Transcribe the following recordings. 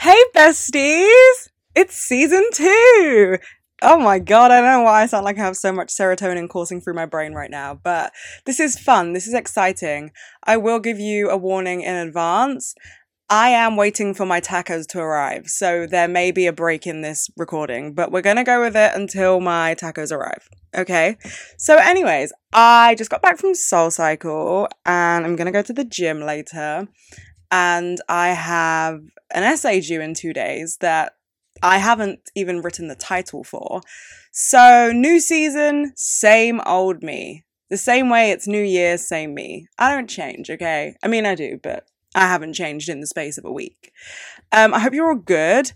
Hey, besties! It's season two! Oh my god, I don't know why I sound like I have so much serotonin coursing through my brain right now, but this is fun. This is exciting. I will give you a warning in advance. I am waiting for my tacos to arrive, so there may be a break in this recording, but we're gonna go with it until my tacos arrive. Okay? So, anyways, I just got back from Soul Cycle and I'm gonna go to the gym later. And I have an essay due in two days that I haven't even written the title for. So, new season, same old me. The same way it's New Year, same me. I don't change, okay? I mean, I do, but I haven't changed in the space of a week. Um, I hope you're all good.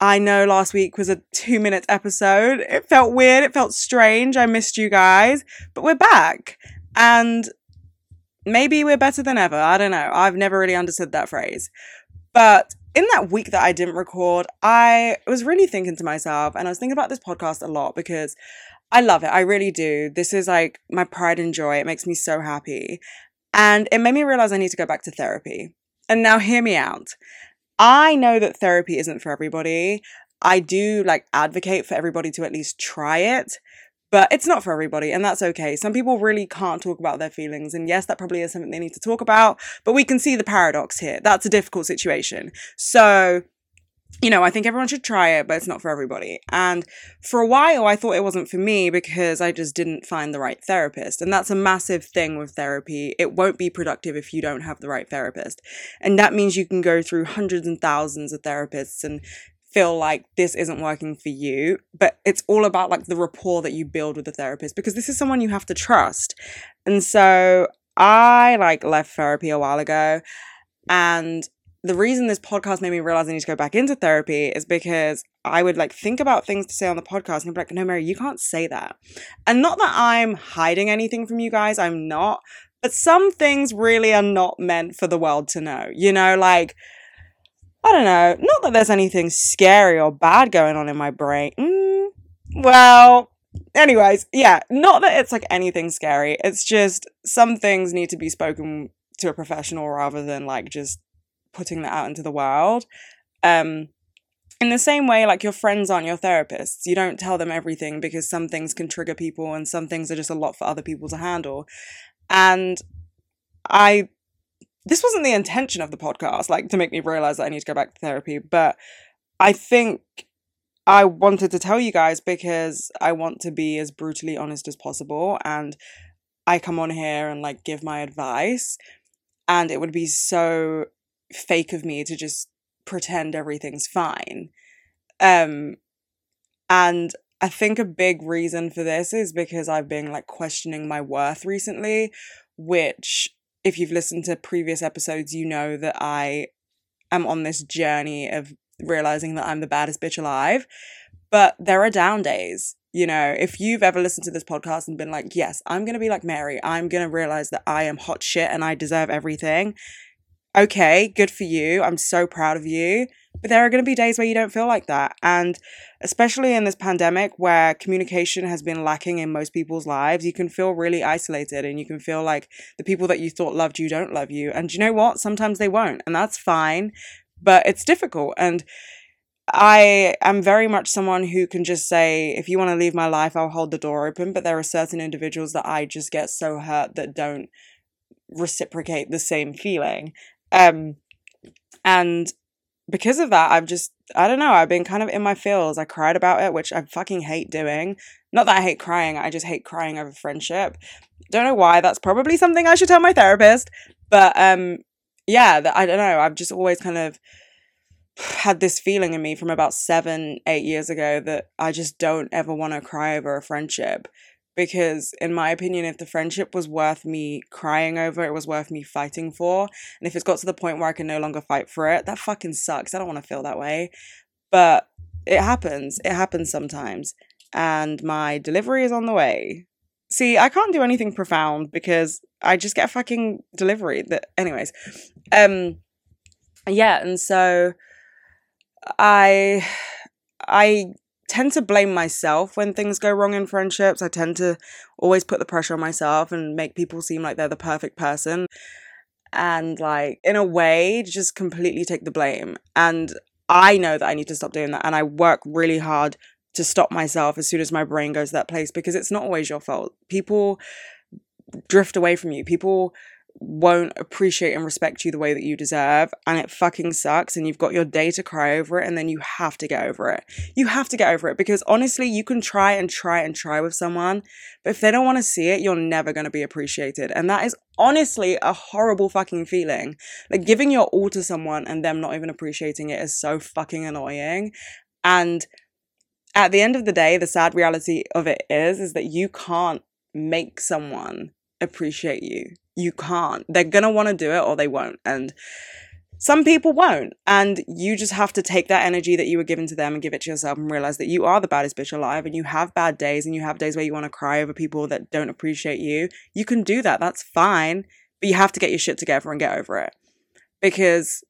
I know last week was a two minute episode. It felt weird. It felt strange. I missed you guys, but we're back. And maybe we're better than ever. I don't know. I've never really understood that phrase. But in that week that I didn't record, I was really thinking to myself, and I was thinking about this podcast a lot because I love it. I really do. This is like my pride and joy. It makes me so happy. And it made me realize I need to go back to therapy. And now hear me out. I know that therapy isn't for everybody. I do like advocate for everybody to at least try it, but it's not for everybody and that's okay. Some people really can't talk about their feelings and yes, that probably is something they need to talk about, but we can see the paradox here. That's a difficult situation. So, you know, I think everyone should try it, but it's not for everybody. And for a while, I thought it wasn't for me because I just didn't find the right therapist. And that's a massive thing with therapy. It won't be productive if you don't have the right therapist. And that means you can go through hundreds and thousands of therapists and feel like this isn't working for you. But it's all about like the rapport that you build with the therapist because this is someone you have to trust. And so I like left therapy a while ago and the reason this podcast made me realize I need to go back into therapy is because I would like think about things to say on the podcast and be like, no, Mary, you can't say that. And not that I'm hiding anything from you guys, I'm not. But some things really are not meant for the world to know. You know, like, I don't know, not that there's anything scary or bad going on in my brain. Mm, well, anyways, yeah, not that it's like anything scary. It's just some things need to be spoken to a professional rather than like just putting that out into the world. Um, in the same way, like your friends aren't your therapists. You don't tell them everything because some things can trigger people and some things are just a lot for other people to handle. And I, this wasn't the intention of the podcast, like to make me realize that I need to go back to therapy, but I think I wanted to tell you guys because I want to be as brutally honest as possible. And I come on here and like give my advice. And it would be so fake of me to just pretend everything's fine. Um, and I think a big reason for this is because I've been like questioning my worth recently, which, if you've listened to previous episodes, you know that I am on this journey of realizing that I'm the baddest bitch alive. But there are down days. You know, if you've ever listened to this podcast and been like, yes, I'm going to be like Mary, I'm going to realize that I am hot shit and I deserve everything okay, good for you. I'm so proud of you. But there are going to be days where you don't feel like that. And especially in this pandemic where communication has been lacking in most people's lives, you can feel really isolated and you can feel like the people that you thought loved you don't love you. And you know what? Sometimes they won't. And that's fine. But it's difficult. And I am very much someone who can just say, if you want to leave my life, I'll hold the door open. But there are certain individuals that I just get so hurt that don't reciprocate the same feeling. Um, and because of that, I've just, I don't know, I've been kind of in my feels. I cried about it, which I fucking hate doing. Not that I hate crying, I just hate crying over friendship. Don't know why. That's probably something I should tell my therapist. But um, yeah, I don't know. I've just always kind of had this feeling in me from about seven, eight years ago that I just don't ever want to cry over a friendship because in my opinion if the friendship was worth me crying over it was worth me fighting for. And if it's got to the point where i can no longer fight for it that fucking sucks. I don't want to feel that way. But it happens. It happens sometimes. And my delivery is on the way. See i can't do anything profound because i just get a fucking delivery that anyways. Um yeah and so i i tend to blame myself when things go wrong in friendships. I tend to always put the pressure on myself and make people seem like they're the perfect person. And, like, in a way, just completely take the blame. And I know that I need to stop doing that. And I work really hard to stop myself as soon as my brain goes to that place because it's not always your fault. People drift away from you. People won't appreciate and respect you the way that you deserve and it fucking sucks and you've got your day to cry over it and then you have to get over it. You have to get over it because honestly you can try and try and try with someone but if they don't want to see it you're never going to be appreciated and that is honestly a horrible fucking feeling. Like giving your all to someone and them not even appreciating it is so fucking annoying and at the end of the day the sad reality of it is is that you can't make someone appreciate you you can't. They're going to want to do it or they won't. And some people won't. And you just have to take that energy that you were given to them and give it to yourself and realize that you are the baddest bitch alive and you have bad days and you have days where you want to cry over people that don't appreciate you. You can do that. That's fine. But you have to get your shit together and get over it. Because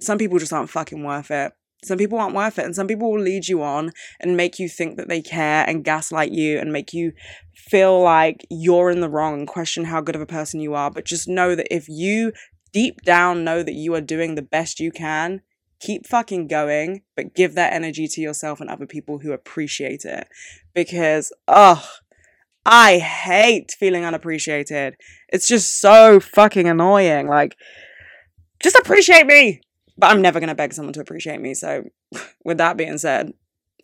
some people just aren't fucking worth it. Some people aren't worth it, and some people will lead you on and make you think that they care and gaslight you and make you feel like you're in the wrong and question how good of a person you are. But just know that if you deep down know that you are doing the best you can, keep fucking going, but give that energy to yourself and other people who appreciate it. Because, ugh, I hate feeling unappreciated. It's just so fucking annoying. Like, just appreciate me. But I'm never going to beg someone to appreciate me. So, with that being said,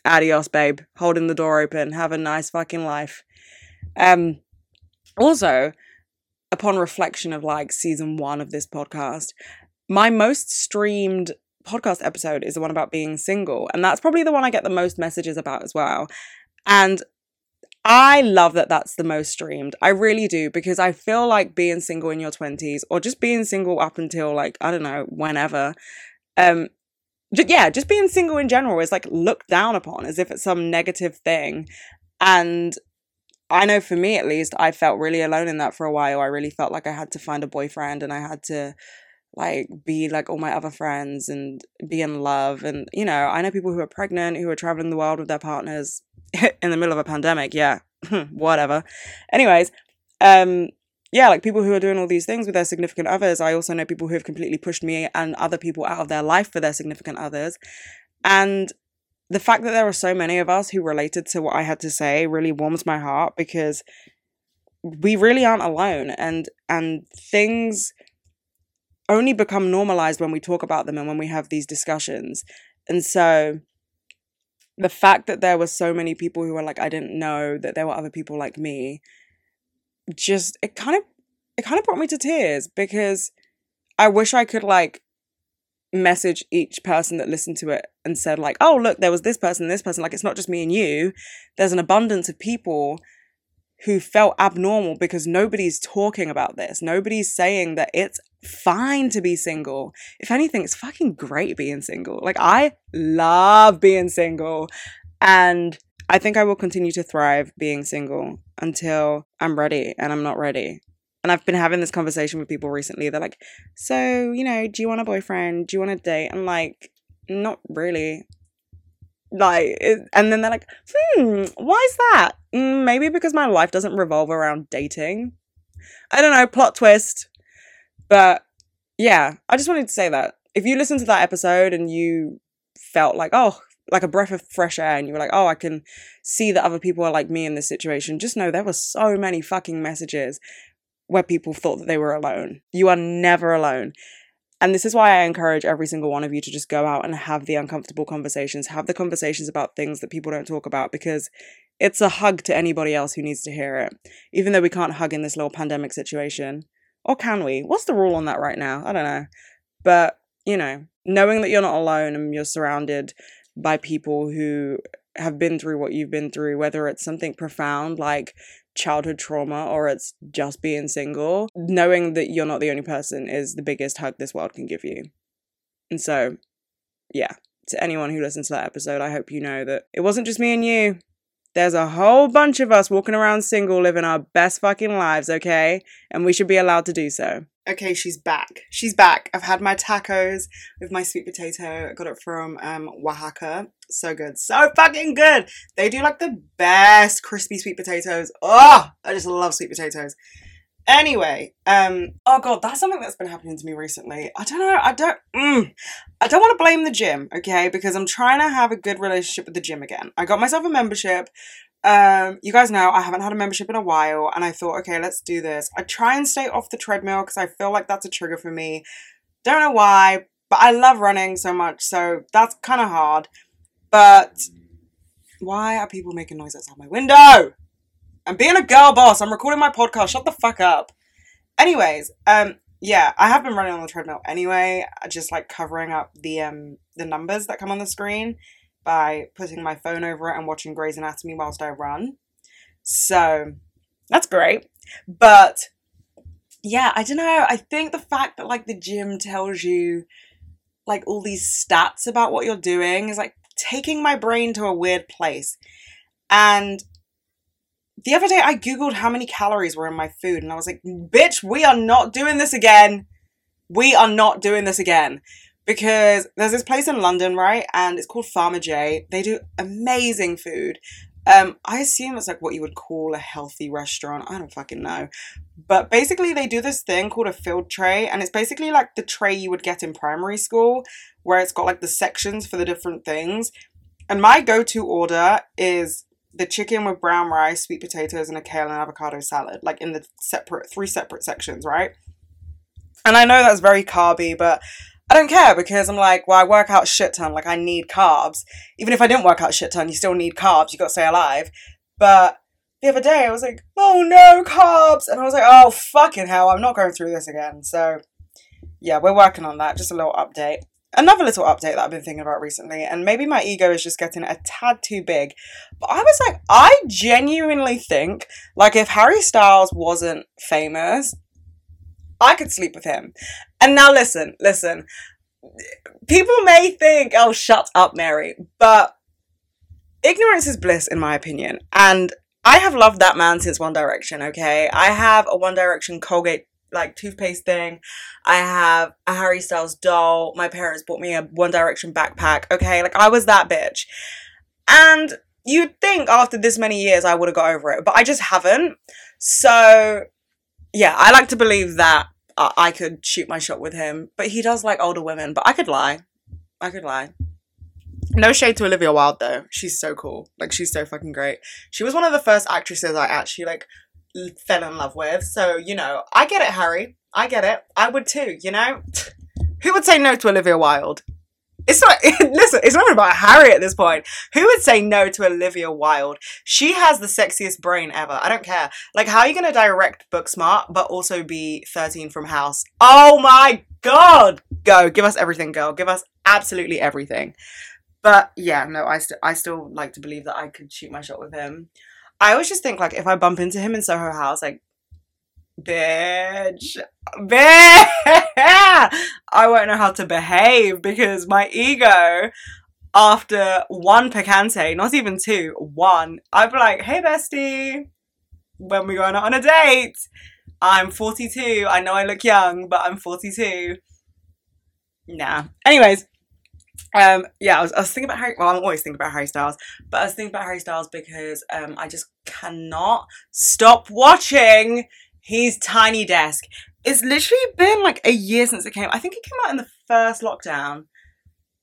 adios, babe. Holding the door open. Have a nice fucking life. Um, also, upon reflection of like season one of this podcast, my most streamed podcast episode is the one about being single. And that's probably the one I get the most messages about as well. And I love that that's the most streamed. I really do because I feel like being single in your 20s or just being single up until like, I don't know, whenever, um, yeah, just being single in general is like looked down upon as if it's some negative thing. And I know for me at least, I felt really alone in that for a while. I really felt like I had to find a boyfriend and I had to like be like all my other friends and be in love. And, you know, I know people who are pregnant, who are traveling the world with their partners in the middle of a pandemic. Yeah, whatever. Anyways, um, yeah, like people who are doing all these things with their significant others. I also know people who have completely pushed me and other people out of their life for their significant others. And the fact that there are so many of us who related to what I had to say really warms my heart because we really aren't alone and and things only become normalized when we talk about them and when we have these discussions. And so the fact that there were so many people who were like I didn't know that there were other people like me just it kind of it kind of brought me to tears because I wish I could like message each person that listened to it and said like oh look there was this person this person like it's not just me and you. There's an abundance of people who felt abnormal because nobody's talking about this. Nobody's saying that it's fine to be single if anything it's fucking great being single like i love being single and i think i will continue to thrive being single until i'm ready and i'm not ready and I've been having this conversation with people recently. They're like, so, you know, do you want a boyfriend? Do you want a date? I'm like, not really. Like, it, and then they're like, hmm, why is that? Mm, maybe because my life doesn't revolve around dating. I don't know, plot twist. But yeah, I just wanted to say that. If you listen to that episode and you felt like, oh, like a breath of fresh air and you were like, oh, I can see that other people are like me in this situation, just know there were so many fucking messages where people thought that they were alone. You are never alone. And this is why I encourage every single one of you to just go out and have the uncomfortable conversations, have the conversations about things that people don't talk about because it's a hug to anybody else who needs to hear it. Even though we can't hug in this little pandemic situation. Or can we? What's the rule on that right now? I don't know. But, you know, knowing that you're not alone and you're surrounded by people who have been through what you've been through, whether it's something profound like childhood trauma or it's just being single, knowing that you're not the only person is the biggest hug this world can give you. And so, yeah, to anyone who listens to that episode, I hope you know that it wasn't just me and you. There's a whole bunch of us walking around single, living our best fucking lives, okay? And we should be allowed to do so. Okay, she's back. She's back. I've had my tacos with my sweet potato. I got it from um, Wahaca. So good. So fucking good. They do like the best crispy sweet potatoes. Oh, I just love sweet potatoes. Anyway, um, oh god, that's something that's been happening to me recently. I don't know. I don't. Mm, I don't want to blame the gym, okay? Because I'm trying to have a good relationship with the gym again. I got myself a membership. Um, you guys know I haven't had a membership in a while, and I thought, okay, let's do this. I try and stay off the treadmill because I feel like that's a trigger for me. Don't know why, but I love running so much, so that's kind of hard. But why are people making noise outside my window? I'm being a girl boss. I'm recording my podcast. Shut the fuck up. Anyways, um, yeah, I have been running on the treadmill anyway, just like covering up the um the numbers that come on the screen by putting my phone over it and watching Grey's Anatomy whilst I run. So that's great. But yeah, I don't know. I think the fact that like the gym tells you like all these stats about what you're doing is like taking my brain to a weird place. And the other day I googled how many calories were in my food and I was like, "Bitch, we are not doing this again. We are not doing this again." Because there's this place in London, right? And it's called Farmer J. They do amazing food. Um, I assume it's like what you would call a healthy restaurant. I don't fucking know. But basically, they do this thing called a Fieldtray, and it's basically like the tray you would get in primary school, where it's got like the sections for the different things. And my go to order is the chicken with brown rice, sweet potatoes, and a kale and avocado salad, like in the separate, three separate sections, right? And I know that's very carby, but I don't care because I'm like, well, I work out shit ton. Like, I need carbs. Even if I didn't work out shit ton, you still need carbs. You got to stay alive. But the other day, I was like, oh no, carbs. And I was like, oh, fucking hell, I'm not going through this again. So, yeah, we're working on that. Just a little update. Another little update that I've been thinking about recently, and maybe my ego is just getting a tad too big. But I was like, I genuinely think, like, if Harry Styles wasn't famous, I could sleep with him. And now listen, listen. People may think, oh, shut up, Mary. But ignorance is bliss, in my opinion. And I have loved that man since One Direction, okay? I have a One Direction Colgate like toothpaste thing. I have a Harry Styles doll. My parents bought me a One Direction backpack, okay? Like I was that bitch. And you'd think after this many years I would have got over it, but I just haven't. So yeah, I like to believe that I could shoot my shot with him, but he does like older women. But I could lie. I could lie. No shade to Olivia Wilde though. She's so cool. Like she's so fucking great. She was one of the first actresses I actually like fell in love with. So, you know, I get it, Harry. I get it. I would too, you know? Who would say no to Olivia Wilde? It's not, listen, it's not about Harry at this point. Who would say no to Olivia Wilde? She has the sexiest brain ever. I don't care. Like, how are you going to direct Booksmart, but also be 13 from House? Oh my god! Go. Give us everything, girl. Give us absolutely everything. But yeah, no, I, st- I still like to believe that I could shoot my shot with him. I always just think, like, if I bump into him in Soho House, like, bitch, bitch, I won't know how to behave because my ego, after one picante, not even two, one, I'd be like, hey, bestie, when we going out on a date, I'm 42. I know I look young, but I'm 42. Nah. Anyways, um, yeah, I was, I was thinking about Harry. Well, I'm always thinking about Harry Styles, but I was thinking about Harry Styles because um, I just cannot stop watching his Tiny Desk. It's literally been like a year since it came. I think it came out in the first lockdown.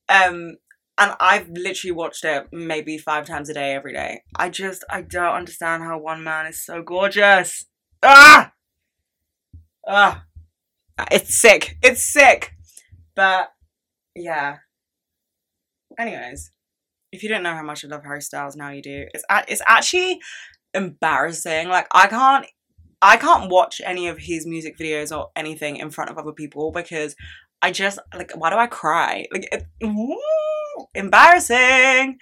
Um, and I've literally watched it maybe five times a day every day. I just I don't understand how one man is so gorgeous. Ah, ah, it's sick. It's sick. But yeah. Anyways, if you don't know how much I love Harry Styles, now you do. It's it's actually embarrassing. Like I can't I can't watch any of his music videos or anything in front of other people because I just like why do I cry? Like it, embarrassing.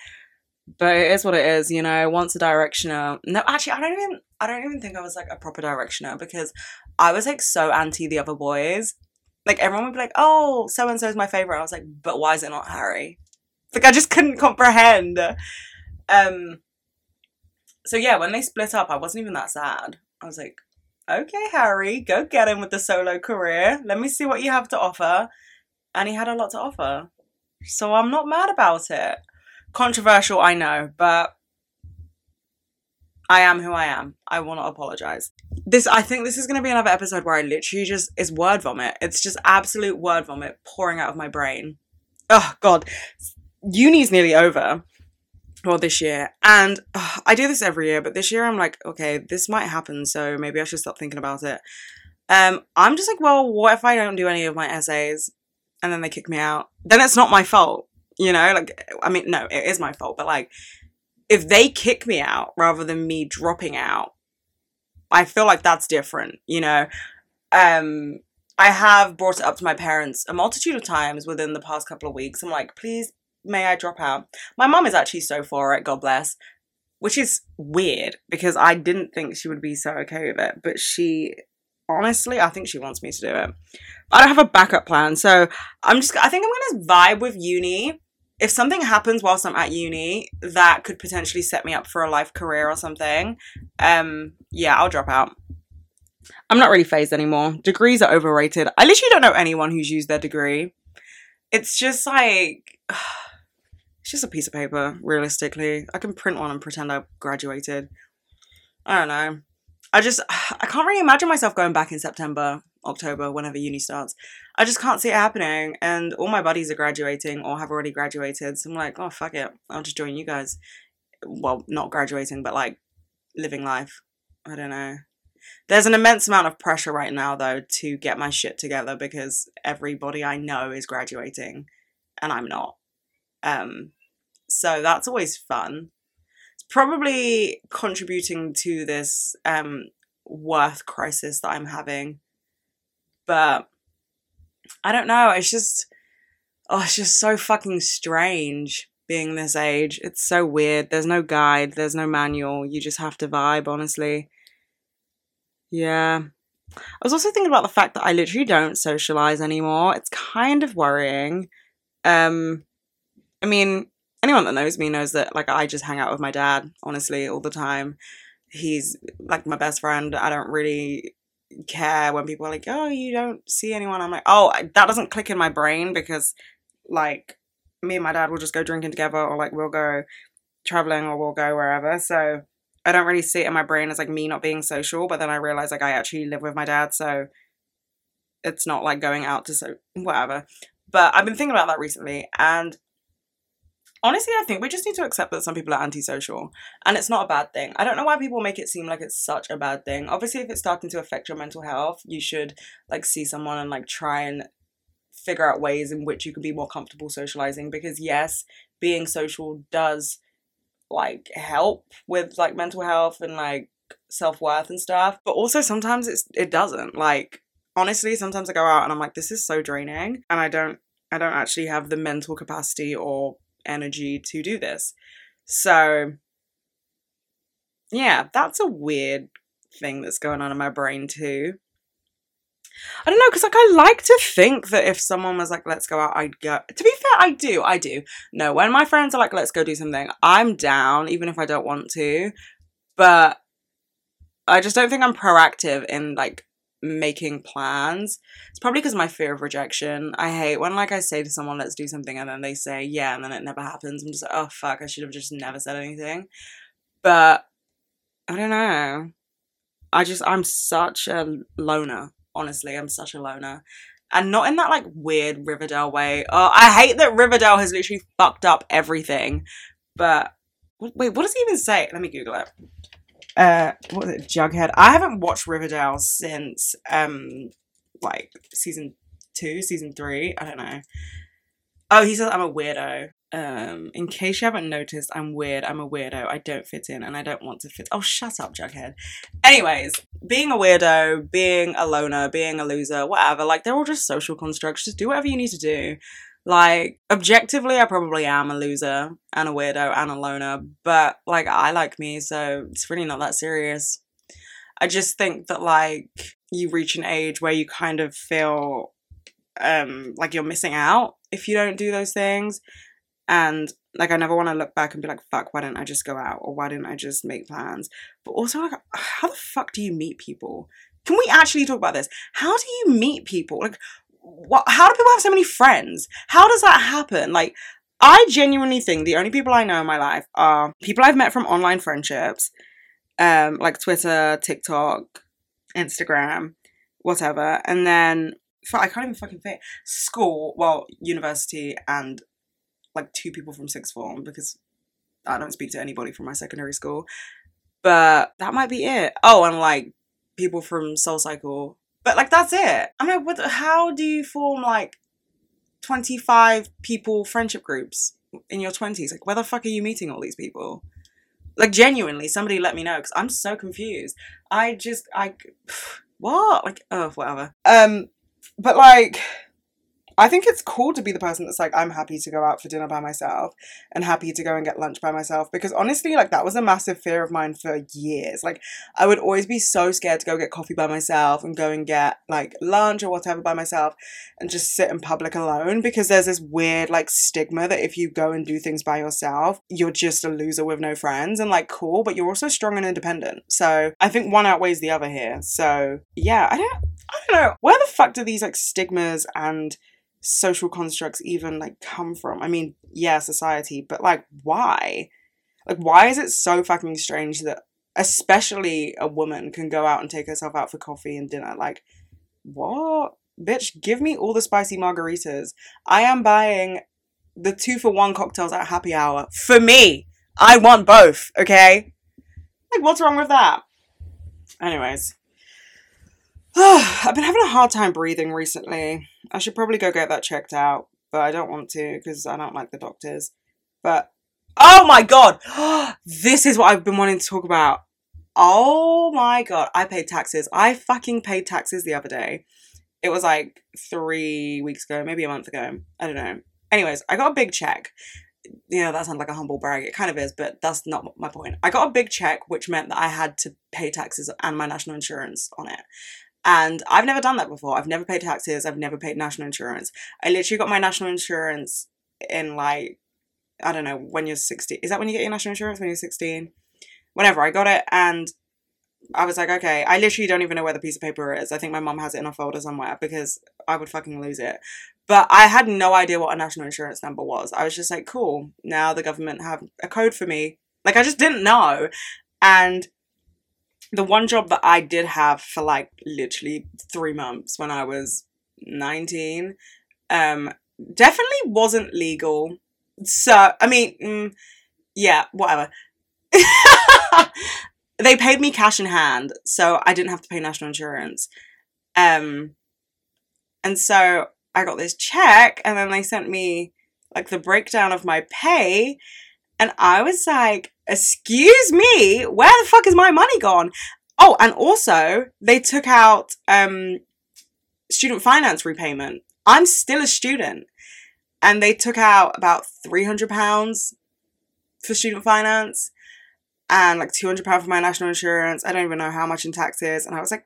But it is what it is, you know. Once a directioner, no, actually, I don't even, I don't even think I was like a proper directioner because I was like so anti the other boys. Like everyone would be like, "Oh, so and so is my favorite." I was like, "But why is it not Harry?" Like I just couldn't comprehend. Um. So yeah, when they split up, I wasn't even that sad. I was like, okay, Harry, go get him with the solo career. Let me see what you have to offer. And he had a lot to offer. So I'm not mad about it. Controversial, I know, but I am who I am. I will not apologize. this I think this is gonna be another episode where I literally just is word vomit. It's just absolute word vomit pouring out of my brain. Oh god. Uni's nearly over. Well, this year. And uh, I do this every year, but this year I'm like, okay, this might happen, so maybe I should stop thinking about it. Um, I'm just like, well, what if I don't do any of my essays and then they kick me out? Then it's not my fault, you know? Like, I mean, no, it is my fault, but like, if they kick me out rather than me dropping out, I feel like that's different, you know. Um, I have brought it up to my parents a multitude of times within the past couple of weeks. I'm like, please, may I drop out? My mom is actually so for it, God bless, which is weird because I didn't think she would be so okay with it, but she honestly, I think she wants me to do it. I don't have a backup plan, so I'm just. I think I'm gonna vibe with uni. If something happens whilst I'm at uni that could potentially set me up for a life career or something, um, yeah, I'll drop out. I'm not really phased anymore. Degrees are overrated. I literally don't know anyone who's used their degree. It's just like just a piece of paper, realistically. I can print one and pretend I graduated. I don't know. I just I can't really imagine myself going back in September, October, whenever uni starts. I just can't see it happening. And all my buddies are graduating or have already graduated. So I'm like, oh fuck it. I'll just join you guys. Well, not graduating, but like living life. I don't know. There's an immense amount of pressure right now, though, to get my shit together because everybody I know is graduating and I'm not. Um, so that's always fun. It's probably contributing to this um, worth crisis that I'm having. But I don't know. It's just, oh, it's just so fucking strange being this age. It's so weird. There's no guide, there's no manual. You just have to vibe, honestly. Yeah. I was also thinking about the fact that I literally don't socialize anymore. It's kind of worrying. Um I mean, anyone that knows me knows that like I just hang out with my dad, honestly, all the time. He's like my best friend. I don't really care when people are like, "Oh, you don't see anyone." I'm like, "Oh, that doesn't click in my brain because like me and my dad will just go drinking together or like we'll go traveling or we'll go wherever." So I don't really see it in my brain as like me not being social, but then I realize like I actually live with my dad, so it's not like going out to so whatever. But I've been thinking about that recently and honestly, I think we just need to accept that some people are antisocial and it's not a bad thing. I don't know why people make it seem like it's such a bad thing. Obviously, if it's starting to affect your mental health, you should like see someone and like try and figure out ways in which you can be more comfortable socializing because yes, being social does like help with like mental health and like self-worth and stuff, but also sometimes it's it doesn't. Like honestly, sometimes I go out and I'm like this is so draining and I don't I don't actually have the mental capacity or energy to do this. So, yeah, that's a weird thing that's going on in my brain too. I don't know, because like I like to think that if someone was like, let's go out, I'd go. To be fair, I do, I do. No, when my friends are like, let's go do something, I'm down, even if I don't want to. But I just don't think I'm proactive in like making plans. It's probably because my fear of rejection. I hate when like I say to someone, let's do something, and then they say yeah, and then it never happens. I'm just like, oh fuck, I should have just never said anything. But I don't know. I just I'm such a loner. Honestly, I'm such a loner. And not in that like weird Riverdale way. Oh, I hate that Riverdale has literally fucked up everything. But wait, what does he even say? Let me Google it uh what was it? Jughead. I haven't watched riverdale since um like season two season three. I don't know. Oh he says i'm a weirdo. Um in case you haven't noticed i'm weird. I'm a weirdo. I don't fit in and i don't want to fit oh shut up jughead. Anyways being a weirdo being a loner being a loser whatever like they're all just social constructs. Just do whatever you need to do like, objectively, I probably am a loser and a weirdo and a loner, but like, I like me, so it's really not that serious. I just think that, like, you reach an age where you kind of feel um like you're missing out if you don't do those things. And like, I never want to look back and be like, fuck, why didn't I just go out? Or why didn't I just make plans? But also, like, how the fuck do you meet people? Can we actually talk about this? How do you meet people? Like, what, how do people have so many friends? How does that happen? Like, I genuinely think the only people I know in my life are people I've met from online friendships, um, like Twitter, TikTok, Instagram, whatever. And then I can't even fucking fit school, well, university, and like two people from sixth form because I don't speak to anybody from my secondary school. But that might be it. Oh, and like people from Soul Cycle. But like that's it. I'm like, what? How do you form like 25 people friendship groups in your 20s? Like, where the fuck are you meeting all these people? Like, genuinely, somebody let me know because I'm so confused. I just, I, what? Like, oh, whatever. Um, but like, I think it's cool to be the person that's like, I'm happy to go out for dinner by myself and happy to go and get lunch by myself. Because honestly, like, that was a massive fear of mine for years. Like, I would always be so scared to go get coffee by myself and go and get like lunch or whatever by myself and just sit in public alone because there's this weird like stigma that if you go and do things by yourself, you're just a loser with no friends and like cool, but you're also strong and independent. So I think one outweighs the other here. So yeah, I don't. I don't know. Where the fuck do these like stigmas and social constructs even like come from? I mean, yeah, society, but like why? Like why is it so fucking strange that especially a woman can go out and take herself out for coffee and dinner? Like what? Bitch, give me all the spicy margaritas. I am buying the two for one cocktails at happy hour for me. I want both, okay? Like what's wrong with that? Anyways, I've been having a hard time breathing recently. I should probably go get that checked out, but I don't want to because I don't like the doctors. But oh my god, this is what I've been wanting to talk about. Oh my god, I paid taxes. I fucking paid taxes the other day. It was like three weeks ago, maybe a month ago. I don't know. Anyways, I got a big check. You know, that sounds like a humble brag. It kind of is, but that's not my point. I got a big check, which meant that I had to pay taxes and my national insurance on it. And I've never done that before. I've never paid taxes. I've never paid national insurance. I literally got my national insurance in like, I don't know, when you're 16. Is that when you get your national insurance? When you're 16? Whenever I got it. And I was like, okay, I literally don't even know where the piece of paper is. I think my mom has it in a folder somewhere because I would fucking lose it. But I had no idea what a national insurance number was. I was just like, cool, now the government have a code for me. Like, I just didn't know. And the one job that I did have for like literally three months when I was 19 um definitely wasn't legal. So, I mean, mm, yeah, whatever. they paid me cash in hand, so I didn't have to pay national insurance. Um, and so I got this check, and then they sent me like the breakdown of my pay, and I was like, excuse me, where the fuck is my money gone? Oh, and also they took out um, student finance repayment. I'm still a student, and they took out about three hundred pounds for student finance and like two hundred pounds for my national insurance. I don't even know how much in taxes, and I was like,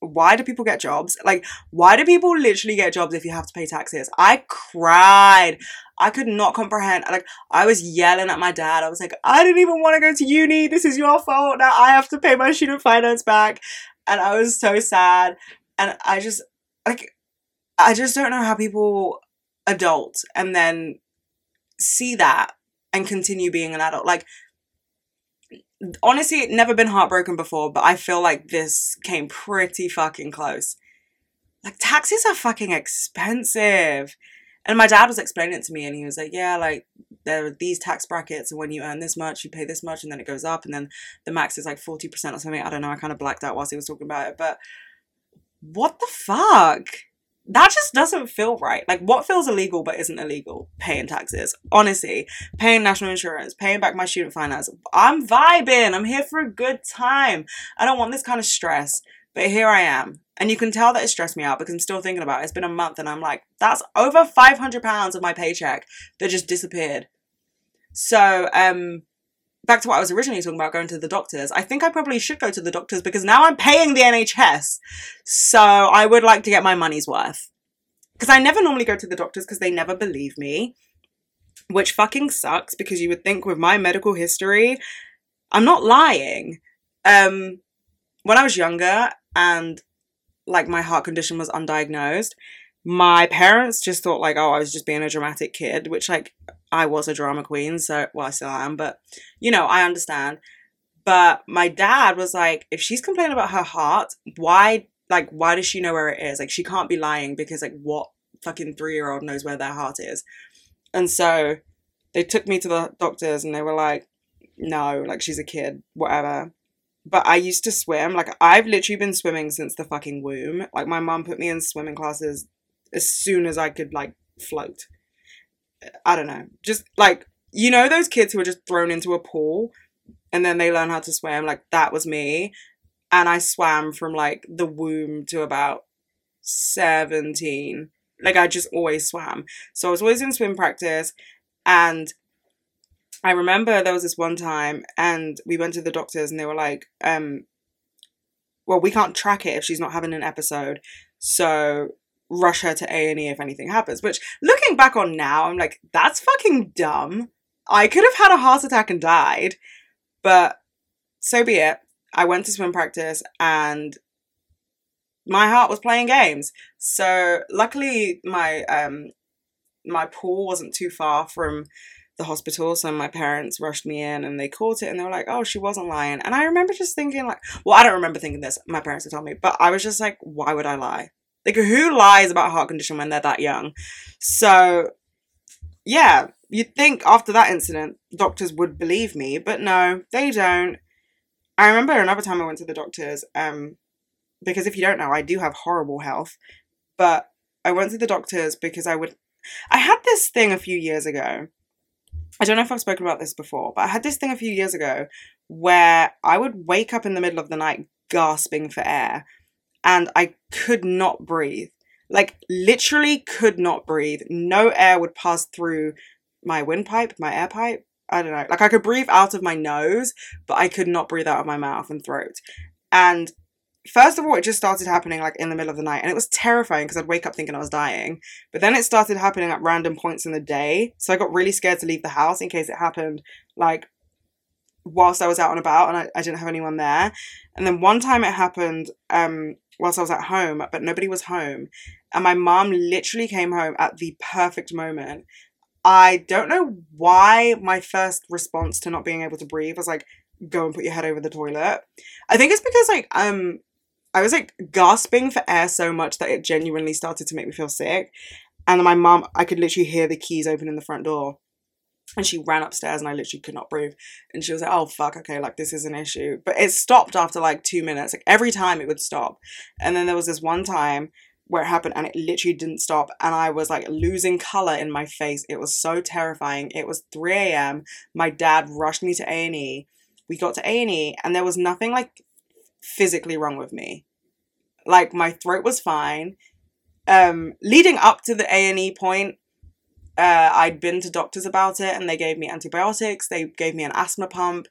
why do people get jobs? Like, why do people literally get jobs if you have to pay taxes? I cried. I could not comprehend. Like, I was yelling at my dad. I was like, I didn't even want to go to uni. This is your fault. Now I have to pay my student finance back. And I was so sad. And I just, like, I just don't know how people adult and then see that and continue being an adult. Like, honestly never been heartbroken before, but I feel like this came pretty fucking close. Like taxes are fucking expensive. And my dad was explaining it to me and he was like, Yeah, like there are these tax brackets and when you earn this much, you pay this much and then it goes up and then the max is like 40% or something. I don't know, I kind of blacked out whilst he was talking about it, but what the fuck? that just doesn't feel right. Like, what feels illegal but isn't illegal? Paying taxes. Honestly, paying national insurance, paying back my student finance. I'm vibing. I'm here for a good time. I don't want this kind of stress, but here I am. And you can tell that it stressed me out because I'm still thinking about it. It's been a month and I'm like, that's over 500 pounds of my paycheck that just disappeared. So, um, back to what I was originally talking about going to the doctors, I think I probably should go to the doctors because now I'm paying the NHS. So I would like to get my money's worth. Because I never normally go to the doctors because they never believe me, which fucking sucks because you would think with my medical history, I'm not lying. Um, when I was younger and like my heart condition was undiagnosed, my parents just thought like, oh, I was just being a dramatic kid, which like I was a drama queen, so well I still am, but you know, I understand. But my dad was like, if she's complaining about her heart, why like why does she know where it is? Like she can't be lying because like what fucking three year old knows where their heart is? And so they took me to the doctors and they were like, no, like she's a kid, whatever. But I used to swim. Like I've literally been swimming since the fucking womb. Like my mom put me in swimming classes as soon as I could like float. I don't know. Just like you know those kids who are just thrown into a pool and then they learn how to swim like that was me and I swam from like the womb to about 17 like I just always swam so I was always in swim practice and I remember there was this one time and we went to the doctors and they were like um well we can't track it if she's not having an episode so rush her to A&E if anything happens which looking back on now I'm like that's fucking dumb I could have had a heart attack and died but so be it. I went to swim practice and my heart was playing games. So luckily my um my pool wasn't too far from the hospital, so my parents rushed me in and they caught it and they were like, Oh, she wasn't lying. And I remember just thinking like well, I don't remember thinking this, my parents had told me, but I was just like, why would I lie? Like who lies about a heart condition when they're that young? So yeah, you'd think after that incident, doctors would believe me, but no, they don't. I remember another time I went to the doctors, um, because if you don't know, I do have horrible health, but I went to the doctors because I would. I had this thing a few years ago. I don't know if I've spoken about this before, but I had this thing a few years ago where I would wake up in the middle of the night gasping for air and I could not breathe. Like, literally could not breathe. No air would pass through my windpipe, my air pipe. I don't know. Like I could breathe out of my nose, but I could not breathe out of my mouth and throat. And first of all, it just started happening like in the middle of the night, and it was terrifying because I'd wake up thinking I was dying. But then it started happening at random points in the day, so I got really scared to leave the house in case it happened like whilst I was out and about and I, I didn't have anyone there. And then one time it happened um whilst I was at home, but nobody was home. And my mom literally came home at the perfect moment I don't know why my first response to not being able to breathe was like, go and put your head over the toilet. I think it's because like um I was like gasping for air so much that it genuinely started to make me feel sick. And my mom, I could literally hear the keys open in the front door. And she ran upstairs and I literally could not breathe. And she was like, oh fuck, okay, like this is an issue. But it stopped after like two minutes. Like every time it would stop. And then there was this one time where it happened and it literally didn't stop and I was like losing color in my face. It was so terrifying. It was 3 a.m. My dad rushed me to A&E. We got to A&E and there was nothing like physically wrong with me. Like my throat was fine. Um leading up to the A&E point, uh, I'd been to doctors about it and they gave me antibiotics, they gave me an asthma pump,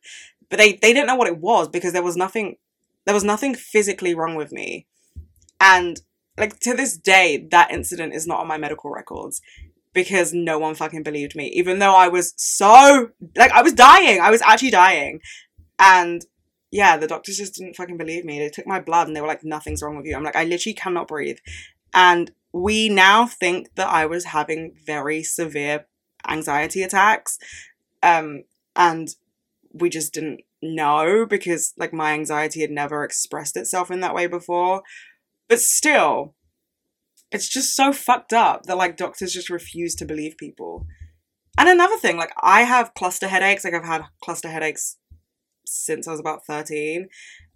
but they they didn't know what it was because there was nothing there was nothing physically wrong with me. And like to this day, that incident is not on my medical records because no one fucking believed me, even though I was so like I was dying. I was actually dying. And yeah, the doctors just didn't fucking believe me. They took my blood and they were like, nothing's wrong with you. I'm like, I literally cannot breathe. And we now think that I was having very severe anxiety attacks. Um, and we just didn't know because like my anxiety had never expressed itself in that way before. But still, it's just so fucked up that like doctors just refuse to believe people. And another thing, like I have cluster headaches, like I've had cluster headaches since I was about 13.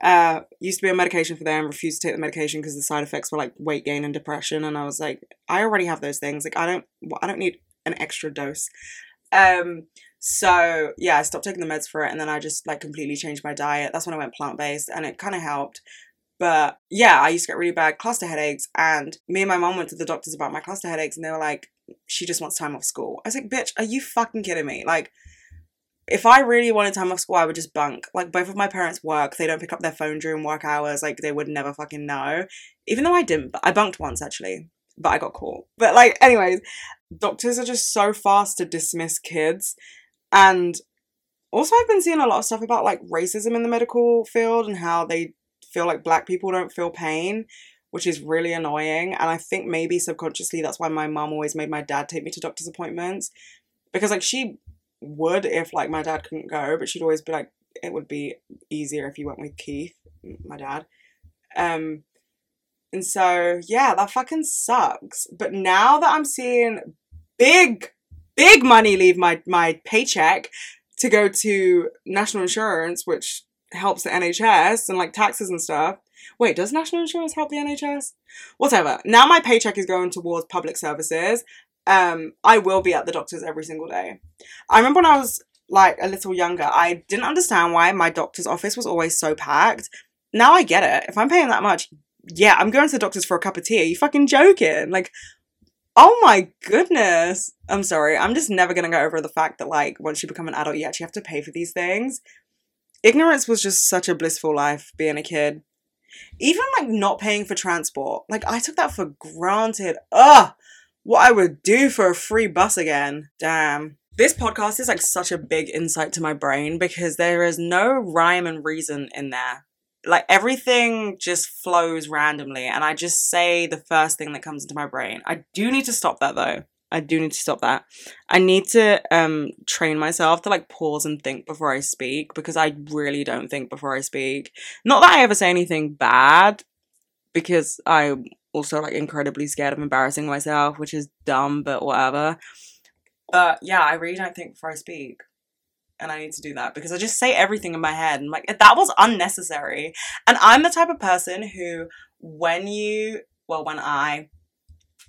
Uh, used to be on medication for them, refused to take the medication because the side effects were like weight gain and depression. And I was like, I already have those things. Like I don't, I don't need an extra dose. Um, so yeah, I stopped taking the meds for it, and then I just like completely changed my diet. That's when I went plant based, and it kind of helped. But yeah, I used to get really bad cluster headaches, and me and my mom went to the doctors about my cluster headaches, and they were like, she just wants time off school. I was like, bitch, are you fucking kidding me? Like, if I really wanted time off school, I would just bunk. Like, both of my parents work, they don't pick up their phone during work hours, like, they would never fucking know. Even though I didn't, I bunked once actually, but I got caught. But, like, anyways, doctors are just so fast to dismiss kids, and also, I've been seeing a lot of stuff about like racism in the medical field and how they feel like black people don't feel pain, which is really annoying. And I think maybe subconsciously that's why my mom always made my dad take me to doctor's appointments. Because like she would if like my dad couldn't go, but she'd always be like, it would be easier if you went with Keith, my dad. Um, and so yeah, that fucking sucks. But now that I'm seeing big, big money leave my my paycheck to go to national insurance, which helps the NHS and like taxes and stuff. Wait, does national insurance help the NHS? Whatever. Now my paycheck is going towards public services. Um, I will be at the doctor's every single day. I remember when I was like a little younger, I didn't understand why my doctor's office was always so packed. Now I get it. If I'm paying that much, yeah, I'm going to the doctor's for a cup of tea. Are you fucking joking? Like, oh my goodness. I'm sorry. I'm just never gonna get over the fact that like once you become an adult, you actually have to pay for these things. Ignorance was just such a blissful life being a kid. Even like not paying for transport. Like I took that for granted. Ugh. What I would do for a free bus again. Damn. This podcast is like such a big insight to my brain because there is no rhyme and reason in there like everything just flows randomly and I just say the first thing that comes into my brain. I do need to stop that though. I do need to stop that. I need to um train myself to like pause and think before I speak because I really don't think before I speak. Not that I ever say anything bad because I'm also like incredibly scared of embarrassing myself, which is dumb but whatever. But yeah, I really don't think before I speak and I need to do that because I just say everything in my head and like that was unnecessary. And I'm the type of person who when you well when I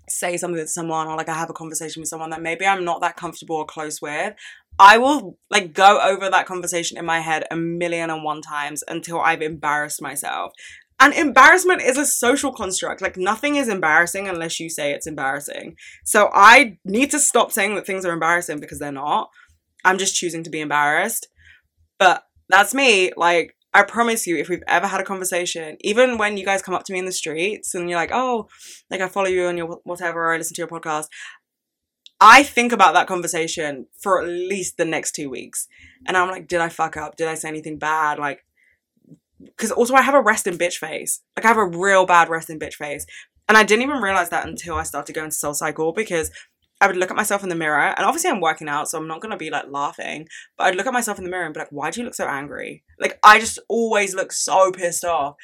say something to someone or like I have a conversation with someone that maybe I'm not that comfortable or close with, I will like go over that conversation in my head a million and one times until I've embarrassed myself. And embarrassment is a social construct. Like nothing is embarrassing unless you say it's embarrassing. So I need to stop saying that things are embarrassing because they're not. I'm just choosing to be embarrassed. But that's me. Like, I promise you, if we've ever had a conversation, even when you guys come up to me in the streets and you're like, oh, like I follow you on your whatever, or I listen to your podcast, I think about that conversation for at least the next two weeks. And I'm like, did I fuck up? Did I say anything bad? Like, because also I have a resting bitch face. Like, I have a real bad resting bitch face. And I didn't even realize that until I started going to Soul Cycle because I would look at myself in the mirror, and obviously I'm working out, so I'm not gonna be like laughing, but I'd look at myself in the mirror and be like, why do you look so angry? Like, I just always look so pissed off,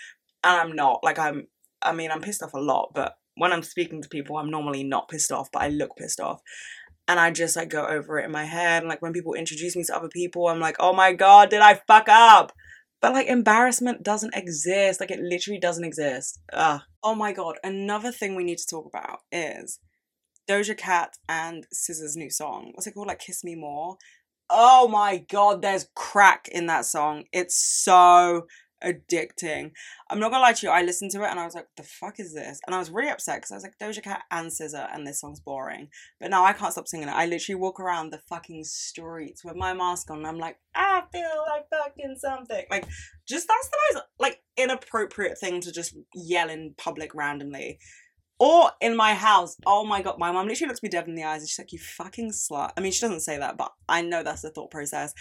and I'm not. Like, I'm, I mean, I'm pissed off a lot, but when I'm speaking to people, I'm normally not pissed off, but I look pissed off. And I just like go over it in my head. And like when people introduce me to other people, I'm like, oh my God, did I fuck up? But like embarrassment doesn't exist. Like it literally doesn't exist. Ugh. Oh my God. Another thing we need to talk about is Doja Cat and SZA's new song. What's it called? Like Kiss Me More. Oh my god, there's crack in that song. It's so addicting. I'm not gonna lie to you, I listened to it and I was like, the fuck is this? And I was really upset because I was like, Doja Cat and SZA and this song's boring. But now I can't stop singing it. I literally walk around the fucking streets with my mask on and I'm like, I feel like fucking something. Like, just that's the most like inappropriate thing to just yell in public randomly. Or in my house, oh my god, my mom literally looks me dead in the eyes and she's like, You fucking slut. I mean, she doesn't say that, but I know that's the thought process.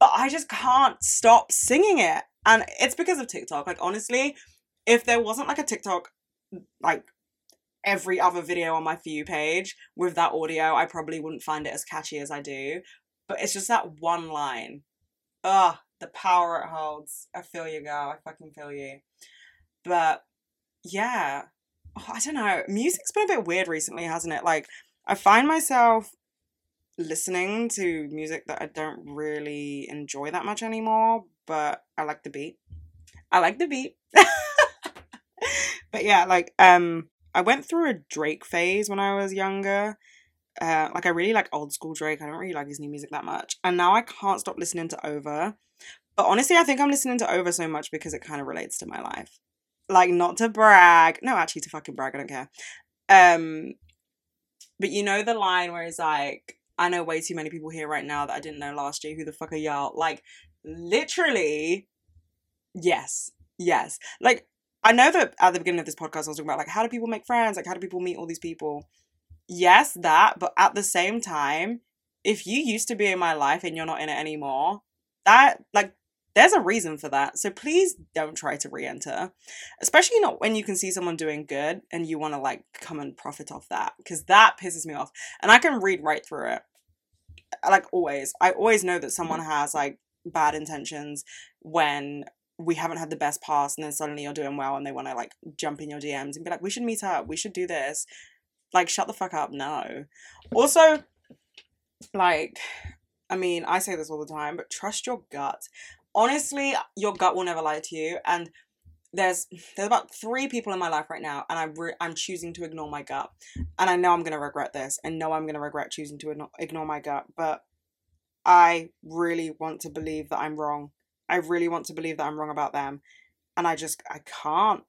But I just can't stop singing it. And it's because of TikTok. Like, honestly, if there wasn't like a TikTok, like every other video on my For You page with that audio, I probably wouldn't find it as catchy as I do. But it's just that one line. Ugh, the power it holds. I feel you, girl. I fucking feel you. But yeah, oh, I don't know. Music's been a bit weird recently, hasn't it? Like, I find myself listening to music that I don't really enjoy that much anymore, but I like the beat. I like the beat. but yeah, like um I went through a Drake phase when I was younger. Uh, like I really like old school Drake. I don't really like his new music that much. And now I can't stop listening to Over. But honestly, I think I'm listening to Over so much because it kind of relates to my life like not to brag. No, actually to fucking brag, I don't care. Um but you know the line where it's like, I know way too many people here right now that I didn't know last year. Who the fuck are y'all? Like, literally, yes, yes. Like, I know that at the beginning of this podcast, I was talking about like how do people make friends? Like, how do people meet all these people? Yes, that. But at the same time, if you used to be in my life and you're not in it anymore, that like there's a reason for that. So please don't try to re enter, especially not when you can see someone doing good and you want to like come and profit off that because that pisses me off. And I can read right through it. Like always, I always know that someone has like bad intentions when we haven't had the best past and then suddenly you're doing well and they want to like jump in your DMs and be like, we should meet up, we should do this. Like, shut the fuck up. No. Also, like, I mean, I say this all the time, but trust your gut. Honestly, your gut will never lie to you. And there's there's about three people in my life right now, and I'm re- I'm choosing to ignore my gut, and I know I'm gonna regret this. and know I'm gonna regret choosing to ignore my gut, but I really want to believe that I'm wrong. I really want to believe that I'm wrong about them, and I just I can't.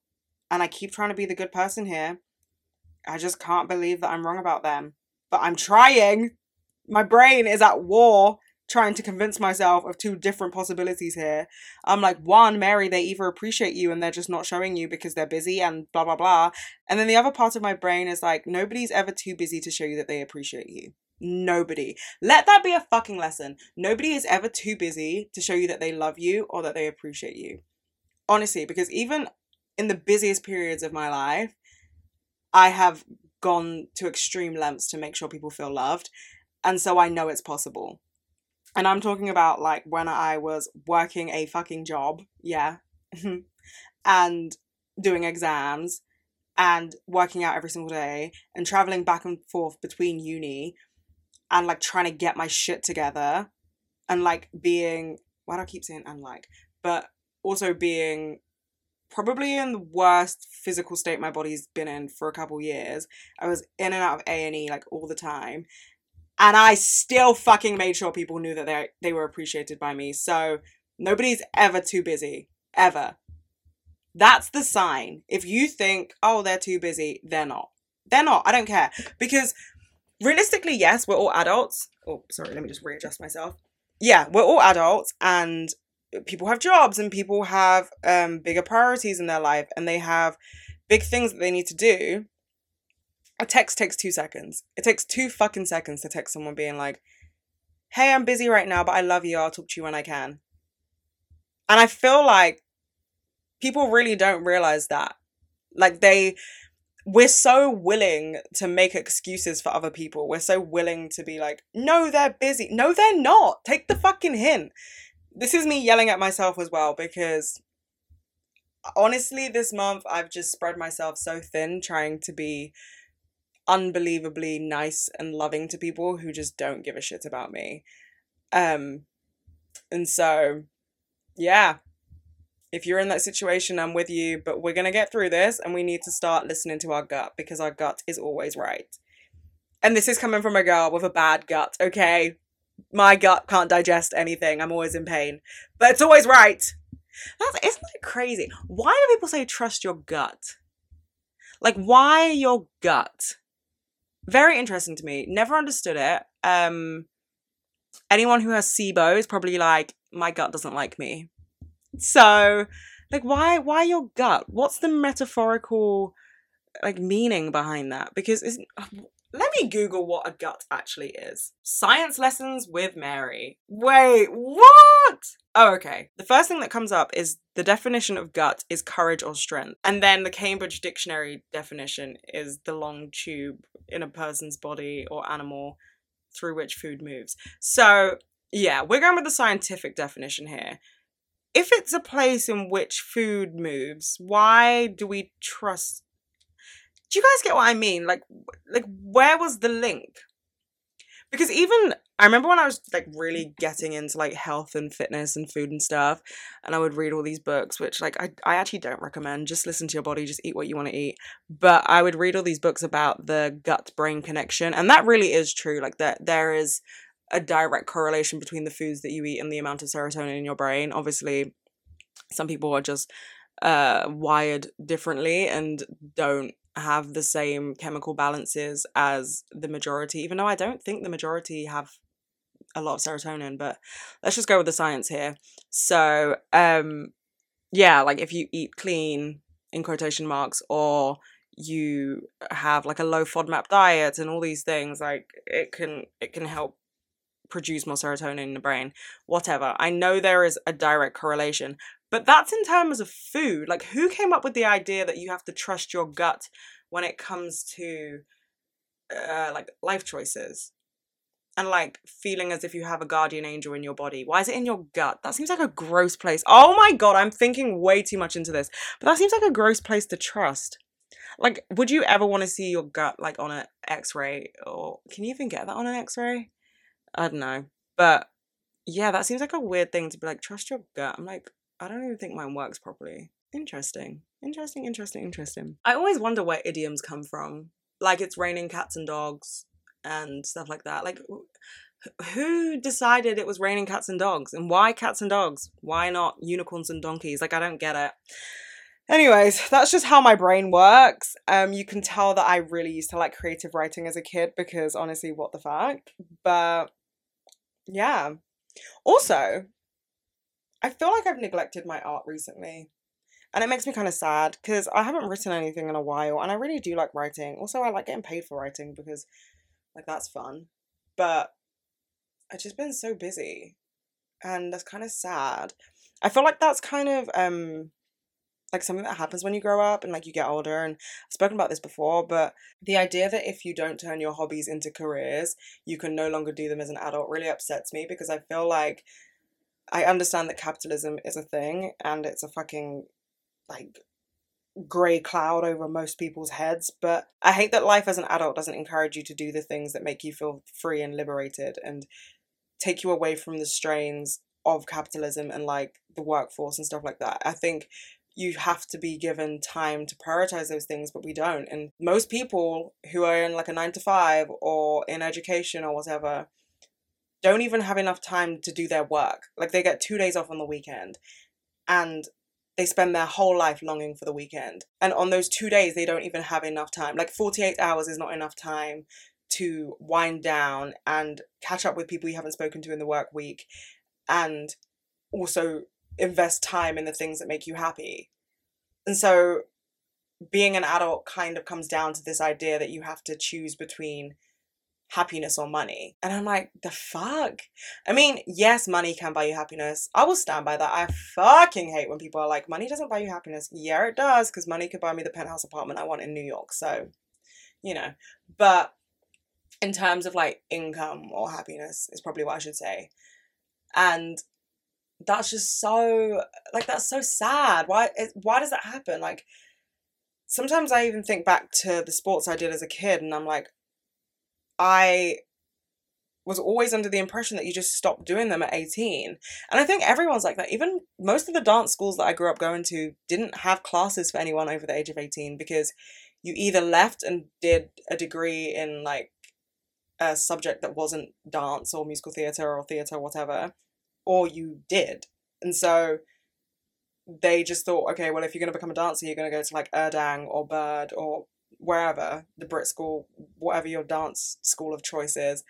And I keep trying to be the good person here. I just can't believe that I'm wrong about them, but I'm trying. My brain is at war trying to convince myself of two different possibilities here. I'm like, one, Mary, they either appreciate you and they're just not showing you because they're busy and blah, blah, blah. And then the other part of my brain is like, nobody's ever too busy to show you that they appreciate you. Nobody. Let that be a fucking lesson. Nobody is ever too busy to show you that they love you or that they appreciate you. Honestly, because even in the busiest periods of my life, I have gone to extreme lengths to make sure people feel loved. And so I know it's possible. And I'm talking about like when I was working a fucking job, yeah, and doing exams and working out every single day and traveling back and forth between uni and like trying to get my shit together and like being why do I keep saying unlike, but also being probably in the worst physical state my body's been in for a couple years. I was in and out of A and E like all the time, and I still fucking made sure people knew that they they were appreciated by me. So nobody's ever too busy, ever. That's the sign. If you think, oh, they're too busy, they're not. They're not. I don't care because realistically, yes, we're all adults. Oh, sorry, let me just readjust myself. Yeah, we're all adults and people have jobs and people have um bigger priorities in their life and they have big things that they need to do a text takes two seconds. It takes two fucking seconds to text someone being like, hey, I'm busy right now, but I love you. I'll talk to you when I can. And I feel like people really don't realize that. Like, they, we're so willing to make excuses for other people. We're so willing to be like, no, they're busy. No, they're not. Take the fucking hint. This is me yelling at myself as well because honestly, this month I've just spread myself so thin trying to be unbelievably nice and loving to people who just don't give a shit about me. Um and so yeah. If you're in that situation, I'm with you, but we're going to get through this and we need to start listening to our gut because our gut is always right. And this is coming from a girl with a bad gut, okay? My gut can't digest anything. I'm always in pain. But it's always right. That's isn't that crazy? Why do people say trust your gut? Like why your gut? Very interesting to me. Never understood it. Um, anyone who has SIBO is probably like, my gut doesn't like me. So, like, why, why your gut? What's the metaphorical, like, meaning behind that? Because it's, let me Google what a gut actually is. Science lessons with Mary. Wait, what? Oh, okay. The first thing that comes up is the definition of gut is courage or strength. And then the Cambridge Dictionary definition is the long tube in a person's body or animal through which food moves. So, yeah, we're going with the scientific definition here. If it's a place in which food moves, why do we trust do you guys get what I mean? Like, like where was the link? Because even I remember when I was like really getting into like health and fitness and food and stuff, and I would read all these books, which like I, I actually don't recommend. Just listen to your body, just eat what you want to eat. But I would read all these books about the gut brain connection, and that really is true. Like that there is a direct correlation between the foods that you eat and the amount of serotonin in your brain. Obviously, some people are just uh wired differently and don't have the same chemical balances as the majority, even though I don't think the majority have a lot of serotonin, but let's just go with the science here. So, um, yeah, like if you eat clean in quotation marks or you have like a low FODMAP diet and all these things, like it can it can help produce more serotonin in the brain. Whatever. I know there is a direct correlation, but that's in terms of food. Like, who came up with the idea that you have to trust your gut when it comes to uh, like life choices? and like feeling as if you have a guardian angel in your body. Why is it in your gut? That seems like a gross place. Oh my god, I'm thinking way too much into this. But that seems like a gross place to trust. Like, would you ever want to see your gut like on an X-ray, or can you even get that on an X-ray? I don't know, but yeah, that seems like a weird thing to be like trust your gut. I'm like, I don't even think mine works properly. Interesting, interesting, interesting, interesting. I always wonder where idioms come from. Like it's raining cats and dogs and stuff like that. Like, who decided it was raining cats and dogs, and why cats and dogs? Why not unicorns and donkeys? Like, I don't get it. Anyways, that's just how my brain works. Um, you can tell that I really used to like creative writing as a kid because honestly, what the fuck? But yeah. Also, I feel like I've neglected my art recently. And it makes me kind of sad because I haven't written anything in a while and I really do like writing. Also, I like getting paid for writing because like that's fun. But I've just been so busy and that's kind of sad. I feel like that's kind of um like something that happens when you grow up and like you get older and I've spoken about this before but the idea that if you don't turn your hobbies into careers you can no longer do them as an adult really upsets me because I feel like I understand that capitalism is a thing and it's a fucking like grey cloud over most people's heads but I hate that life as an adult doesn't encourage you to do the things that make you feel free and liberated and take you away from the strains of capitalism and like the workforce and stuff like that. I think you have to be given time to prioritize those things, but we don't. And most people who are in like a nine to five or in education or whatever don't even have enough time to do their work. Like they get two days off on the weekend and they spend their whole life longing for the weekend. And on those two days, they don't even have enough time. Like 48 hours is not enough time to wind down and catch up with people you haven't spoken to in the work week and also invest time in the things that make you happy. And so being an adult kind of comes down to this idea that you have to choose between happiness or money. And I'm like, the fuck? I mean, yes, money can buy you happiness. I will stand by that. I fucking hate when people are like, money doesn't buy you happiness. Yeah, it does, because money could buy me the penthouse apartment I want in New York. So, you know. But in terms of like income or happiness, is probably what I should say. And that's just so like that's so sad why why does that happen like sometimes i even think back to the sports i did as a kid and i'm like i was always under the impression that you just stopped doing them at 18 and i think everyone's like that even most of the dance schools that i grew up going to didn't have classes for anyone over the age of 18 because you either left and did a degree in like a subject that wasn't dance or musical theatre or theatre or whatever or you did. And so they just thought, okay, well, if you're going to become a dancer, you're going to go to like Urdang or Bird or wherever, the Brit School, whatever your dance school of choice is.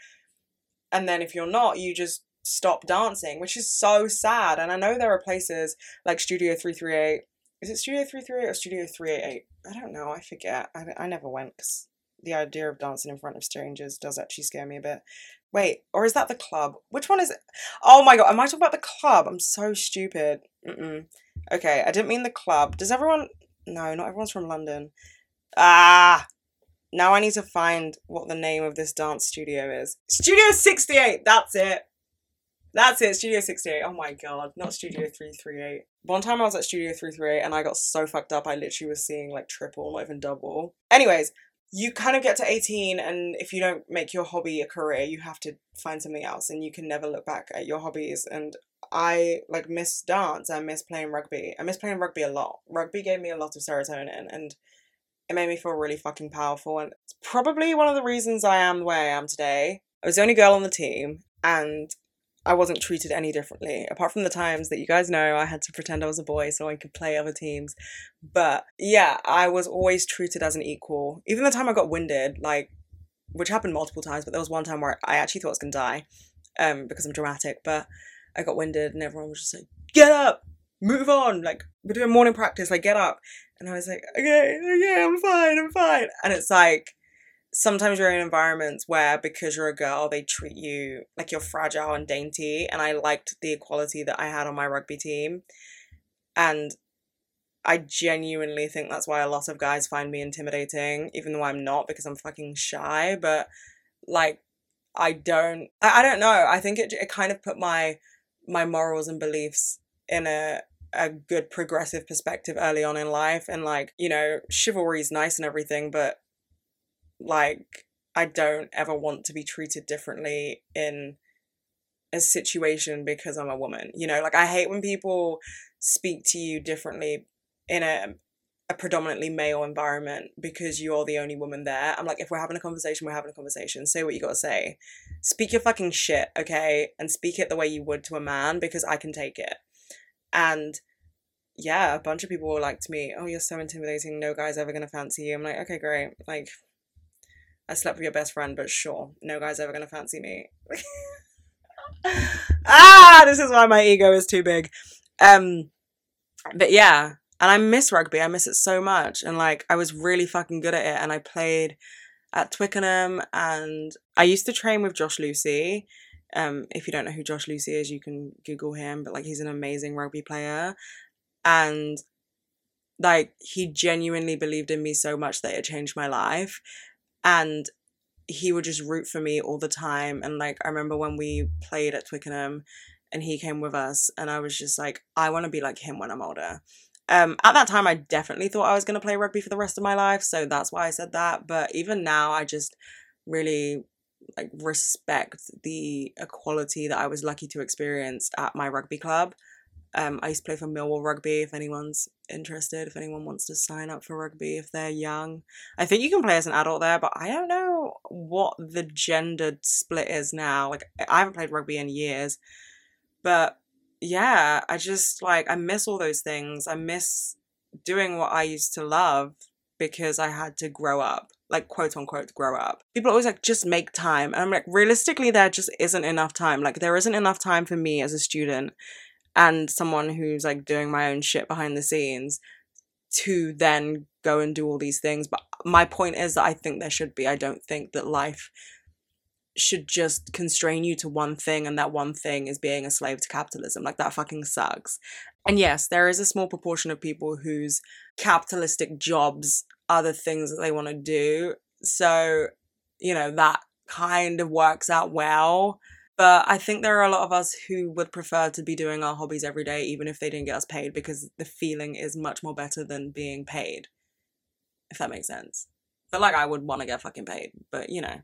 And then if you're not, you just stop dancing, which is so sad. And I know there are places like Studio 338. Is it Studio 338 or Studio 388? I don't know. I forget. I, I never went because the idea of dancing in front of strangers does actually scare me a bit. Wait, or is that the club? Which one is it? Oh my god, am I talking about the club? I'm so stupid. Mm-mm. Okay, I didn't mean the club. Does everyone. No, not everyone's from London. Ah! Now I need to find what the name of this dance studio is. Studio 68! That's it! That's it, Studio 68. Oh my god, not Studio 338. One time I was at Studio 338 and I got so fucked up I literally was seeing like triple, not even double. Anyways, you kind of get to 18 and if you don't make your hobby a career you have to find something else and you can never look back at your hobbies and i like miss dance i miss playing rugby i miss playing rugby a lot rugby gave me a lot of serotonin and it made me feel really fucking powerful and it's probably one of the reasons i am the way i am today i was the only girl on the team and I wasn't treated any differently, apart from the times that you guys know I had to pretend I was a boy so I could play other teams. But yeah, I was always treated as an equal. Even the time I got winded, like, which happened multiple times, but there was one time where I actually thought I was gonna die, um, because I'm dramatic. But I got winded, and everyone was just like, "Get up, move on!" Like we're doing morning practice, like get up. And I was like, "Okay, okay, I'm fine, I'm fine." And it's like sometimes you're in environments where because you're a girl they treat you like you're fragile and dainty and i liked the equality that i had on my rugby team and i genuinely think that's why a lot of guys find me intimidating even though i'm not because i'm fucking shy but like I don't I, I don't know. I think it it kind of put my my morals and beliefs in a a good progressive perspective early on in life and like, you know, chivalry is nice and everything, but like I don't ever want to be treated differently in a situation because I'm a woman. You know, like I hate when people speak to you differently in a a predominantly male environment because you're the only woman there. I'm like, if we're having a conversation, we're having a conversation. Say what you gotta say. Speak your fucking shit, okay? And speak it the way you would to a man because I can take it. And yeah, a bunch of people were like to me, Oh, you're so intimidating, no guy's ever gonna fancy you. I'm like, okay, great. Like I slept with your best friend, but sure, no guy's ever gonna fancy me. ah, this is why my ego is too big. Um, but yeah, and I miss rugby. I miss it so much, and like I was really fucking good at it, and I played at Twickenham, and I used to train with Josh Lewsey. Um, if you don't know who Josh Lewsey is, you can Google him. But like, he's an amazing rugby player, and like he genuinely believed in me so much that it changed my life, and he would just root for me all the time. And like I remember when we played at Twickenham and he came with us and I was just like, I want to be like him when I'm older. Um, at that time I definitely thought I was gonna play rugby for the rest of my life, so that's why I said that. But even now I just really like respect the equality that I was lucky to experience at my rugby club. Um, I used to play for Millwall Rugby. If anyone's interested, if anyone wants to sign up for rugby, if they're young, I think you can play as an adult there. But I don't know what the gendered split is now. Like I haven't played rugby in years, but yeah, I just like I miss all those things. I miss doing what I used to love because I had to grow up like quote unquote grow up. People are always like, just make time. And I'm like, realistically, there just isn't enough time. Like, there isn't enough time for me as a student and someone who's like doing my own shit behind the scenes to then go and do all these things. But my point is that I think there should be. I don't think that life should just constrain you to one thing and that one thing is being a slave to capitalism. Like that fucking sucks. And yes, there is a small proportion of people whose capitalistic jobs the things that they want to do. So, you know, that kind of works out well. But I think there are a lot of us who would prefer to be doing our hobbies every day, even if they didn't get us paid, because the feeling is much more better than being paid. If that makes sense. But like, I would want to get fucking paid. But you know,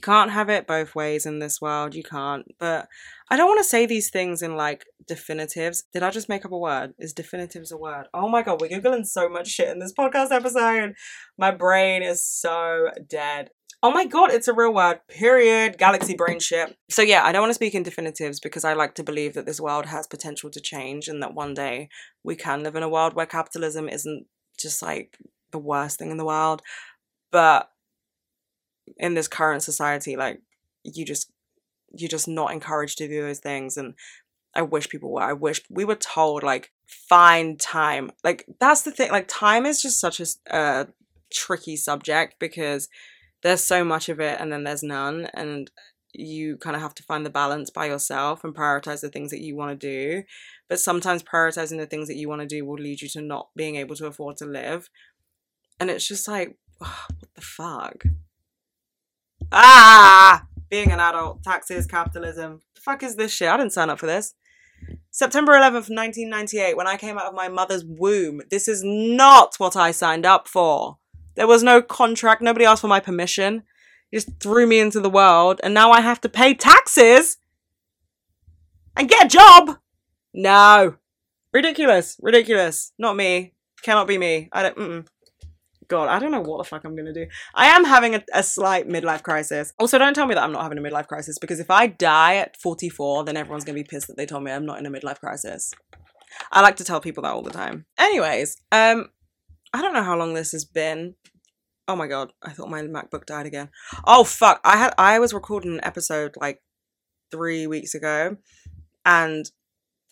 you can't have it both ways in this world. You can't. But I don't want to say these things in like definitives. Did I just make up a word? Is definitives a word? Oh my god, we're googling so much shit in this podcast episode. My brain is so dead. Oh my god, it's a real word. Period. Galaxy brain shit. So yeah, I don't want to speak in definitives because I like to believe that this world has potential to change and that one day we can live in a world where capitalism isn't just like the worst thing in the world. But in this current society, like you just you're just not encouraged to do those things and I wish people were. I wish we were told like find time. Like that's the thing. Like time is just such a tricky subject because there's so much of it and then there's none and you kind of have to find the balance by yourself and prioritize the things that you want to do but sometimes prioritizing the things that you want to do will lead you to not being able to afford to live and it's just like oh, what the fuck ah being an adult taxes capitalism the fuck is this shit i didn't sign up for this September 11th, 1998, when I came out of my mother's womb. This is not what I signed up for. There was no contract. Nobody asked for my permission. He just threw me into the world, and now I have to pay taxes and get a job. No, ridiculous, ridiculous. Not me. Cannot be me. I don't. Mm-mm. God, I don't know what the fuck I'm gonna do. I am having a, a, slight midlife crisis. Also, don't tell me that I'm not having a midlife crisis because if I die at 44, then everyone's gonna be pissed that they told me I'm not in a midlife crisis. I like to tell people that all the time. Anyways, um, I don't know how long this has been. Oh my god, I thought my MacBook died again. Oh fuck, I had I was recording an episode like three weeks ago, and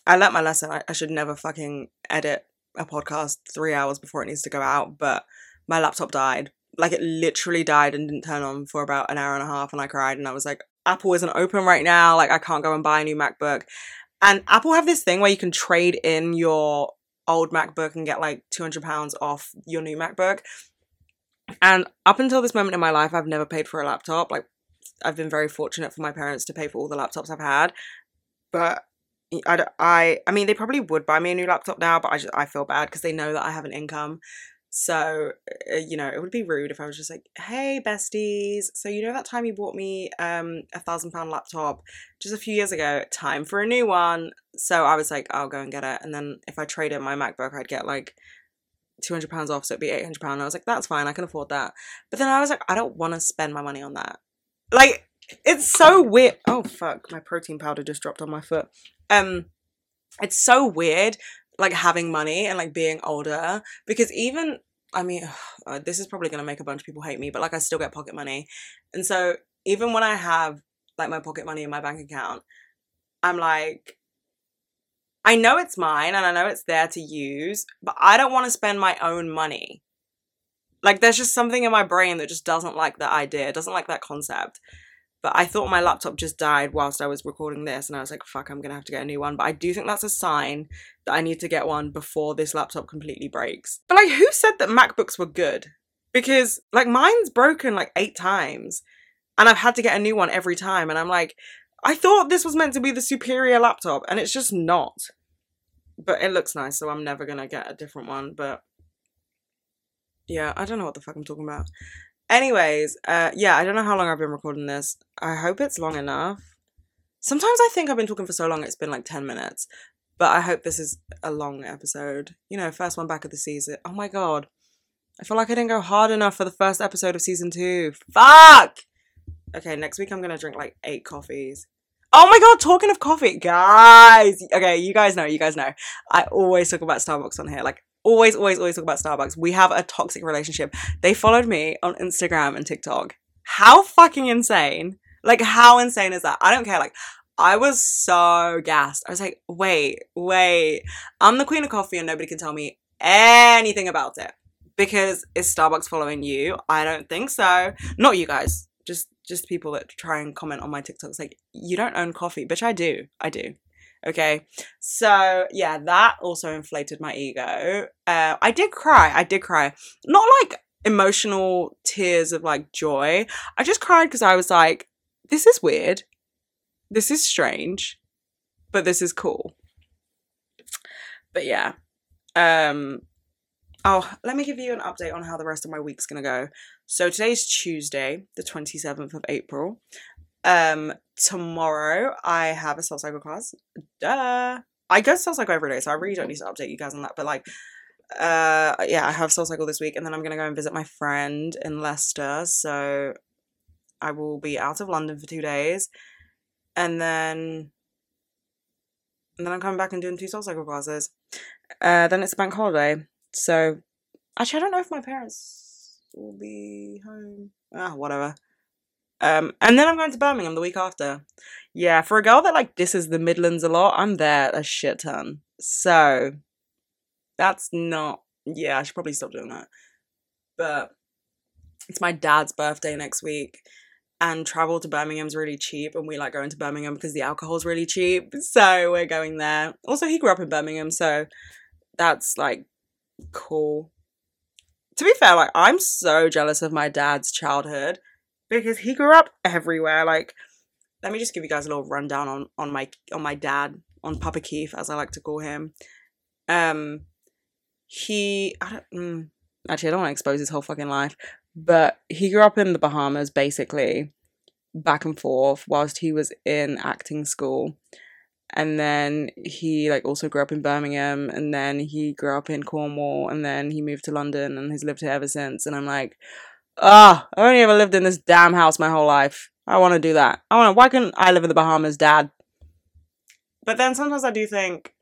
I learnt my lesson. I, I should never fucking edit a podcast three hours before it needs to go out, but my laptop died. Like it literally died and didn't turn on for about an hour and a half, and I cried and I was like, Apple isn't open right now. Like I can't go and buy a new MacBook. And Apple have this thing where you can trade in your old MacBook and get like £200 off your new MacBook. And up until this moment in my life, I've never paid for a laptop. Like, I've been very fortunate for my parents to pay for all the laptops I've had. But I, I, I mean, they probably would buy me a new laptop now, but I just I feel bad because they know that I have an income. So, uh, you know, it would be rude if I was just like, "Hey, besties, so you know that time you bought me um a thousand pound laptop just a few years ago? Time for a new one." So I was like, "I'll go and get it," and then if I traded my MacBook, I'd get like two hundred pounds off, so it'd be eight hundred pound. I was like, "That's fine, I can afford that." But then I was like, I don't want to spend my money on that. Like, it's so weird. Oh fuck, my protein powder just dropped on my foot. Um, it's so weird like having money and like being older because even I mean uh, this is probably going to make a bunch of people hate me but like I still get pocket money. And so even when I have like my pocket money in my bank account I'm like I know it's mine and I know it's there to use but I don't want to spend my own money. Like there's just something in my brain that just doesn't like that idea doesn't like that concept but I thought my laptop just died whilst I was recording this, and I was like, fuck, I'm gonna have to get a new one. But I do think that's a sign that I need to get one before this laptop completely breaks. But like, who said that MacBooks were good? Because like mine's broken like eight times, and I've had to get a new one every time, and I'm like, I thought this was meant to be the superior laptop, and it's just not. But it looks nice, so I'm never gonna get a different one. But yeah, I don't know what the fuck I'm talking about. Anyways, uh, yeah, I don't know how long I've been recording this. I hope it's long enough. Sometimes I think I've been talking for so long it's been like 10 minutes, but I hope this is a long episode. You know, first one back of the season. Oh my god. I feel like I didn't go hard enough for the first episode of season two. Fuck! Okay, next week I'm gonna drink like eight coffees. Oh my god, talking of coffee, guys! Okay, you guys know, you guys know. I always talk about Starbucks on here. Like, always, always, always talk about Starbucks. We have a toxic relationship. They followed me on Instagram and TikTok. How fucking insane. Like, how insane is that? I don't care. Like, I was so gassed. I was like, wait, wait. I'm the queen of coffee and nobody can tell me anything about it. Because is Starbucks following you? I don't think so. Not you guys. Just just people that try and comment on my TikToks like, you don't own coffee. Bitch, I do. I do. Okay. So, yeah, that also inflated my ego. Uh, I did cry. I did cry. Not like emotional tears of like joy. I just cried because I was like, this is weird. This is strange, but this is cool. But yeah. Um, Oh, let me give you an update on how the rest of my week's gonna go. So today's Tuesday, the 27th of April. Um, tomorrow I have a Soul Cycle class. Duh. I go to Soul Cycle every day, so I really don't need to update you guys on that. But like, uh, yeah, I have Soul Cycle this week, and then I'm gonna go and visit my friend in Leicester. So I will be out of London for two days, and then and then I'm coming back and doing two Soul Cycle classes. Uh, then it's a bank holiday, so actually I don't know if my parents will be home. Ah, whatever. Um, and then I'm going to Birmingham the week after. Yeah, for a girl that like is the Midlands a lot, I'm there a shit ton. So that's not. Yeah, I should probably stop doing that. But it's my dad's birthday next week, and travel to Birmingham's really cheap, and we like going to Birmingham because the alcohol's really cheap. So we're going there. Also, he grew up in Birmingham, so that's like cool. To be fair, like I'm so jealous of my dad's childhood because he grew up everywhere. Like, let me just give you guys a little rundown on on my on my dad, on Papa Keith, as I like to call him. Um, he, I don't, mm, actually, I don't want to expose his whole fucking life, but he grew up in the Bahamas, basically, back and forth, whilst he was in acting school. And then he like also grew up in Birmingham, and then he grew up in Cornwall, and then he moved to London, and has lived here ever since. And I'm like, Ah, I've only ever lived in this damn house my whole life. I want to do that. I want to. Why can't I live in the Bahamas, Dad? But then sometimes I do think,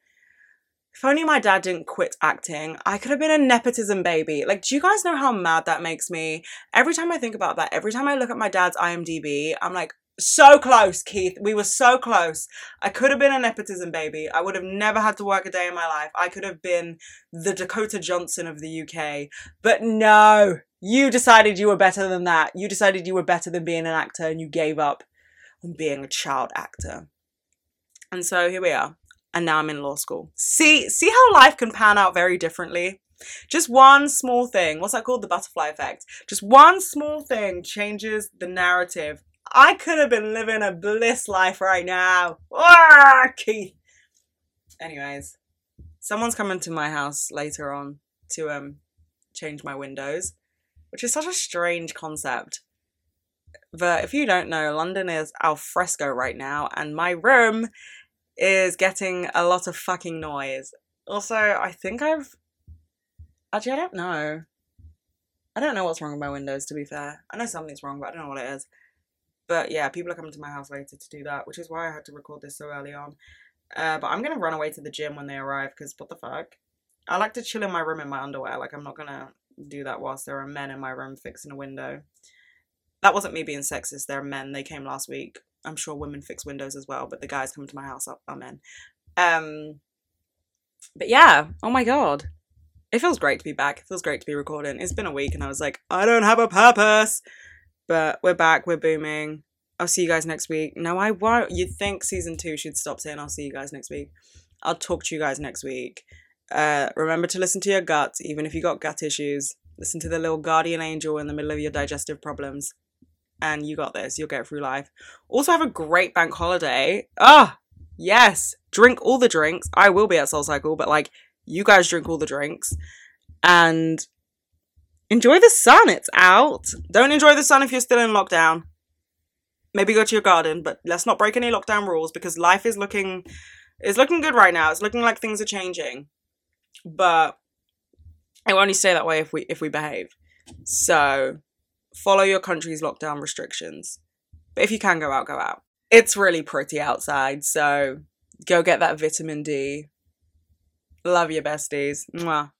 if only my dad didn't quit acting, I could have been a nepotism baby. Like, do you guys know how mad that makes me? Every time I think about that, every time I look at my dad's IMDb, I'm like, so close, Keith. We were so close. I could have been a nepotism baby. I would have never had to work a day in my life. I could have been the Dakota Johnson of the UK. But no, you decided you were better than that. You decided you were better than being an actor and you gave up on being a child actor. And so here we are. And now I'm in law school. See, see how life can pan out very differently? Just one small thing. What's that called? The butterfly effect. Just one small thing changes the narrative I could have been living a bliss life right now. Ah, Keith. Anyways, someone's coming to my house later on to um change my windows, which is such a strange concept. But if you don't know, London is al fresco right now, and my room is getting a lot of fucking noise. Also, I think I've. Actually, I don't know. I don't know what's wrong with my windows, to be fair. I know something's wrong, but I don't know what it is. But yeah, people are coming to my house later to do that, which is why I had to record this so early on. Uh, but I'm gonna run away to the gym when they arrive, because what the fuck? I like to chill in my room in my underwear. Like, I'm not gonna do that whilst there are men in my room fixing a window. That wasn't me being sexist. There are men. They came last week. I'm sure women fix windows as well, but the guys coming to my house are, are men. Um, but yeah, oh my god. It feels great to be back. It feels great to be recording. It's been a week and I was like, I don't have a purpose. But we're back, we're booming. I'll see you guys next week. No, I won't. You'd think season two should stop saying I'll see you guys next week. I'll talk to you guys next week. Uh, remember to listen to your gut, even if you got gut issues. Listen to the little guardian angel in the middle of your digestive problems. And you got this. You'll get through life. Also, have a great bank holiday. Ah, yes. Drink all the drinks. I will be at Soul Cycle, but like, you guys drink all the drinks. And enjoy the sun. It's out. Don't enjoy the sun if you're still in lockdown. Maybe go to your garden, but let's not break any lockdown rules because life is looking is looking good right now. It's looking like things are changing but it will only stay that way if we if we behave. So follow your country's lockdown restrictions. But if you can go out, go out. It's really pretty outside, so go get that vitamin D. Love your besties. Mwah.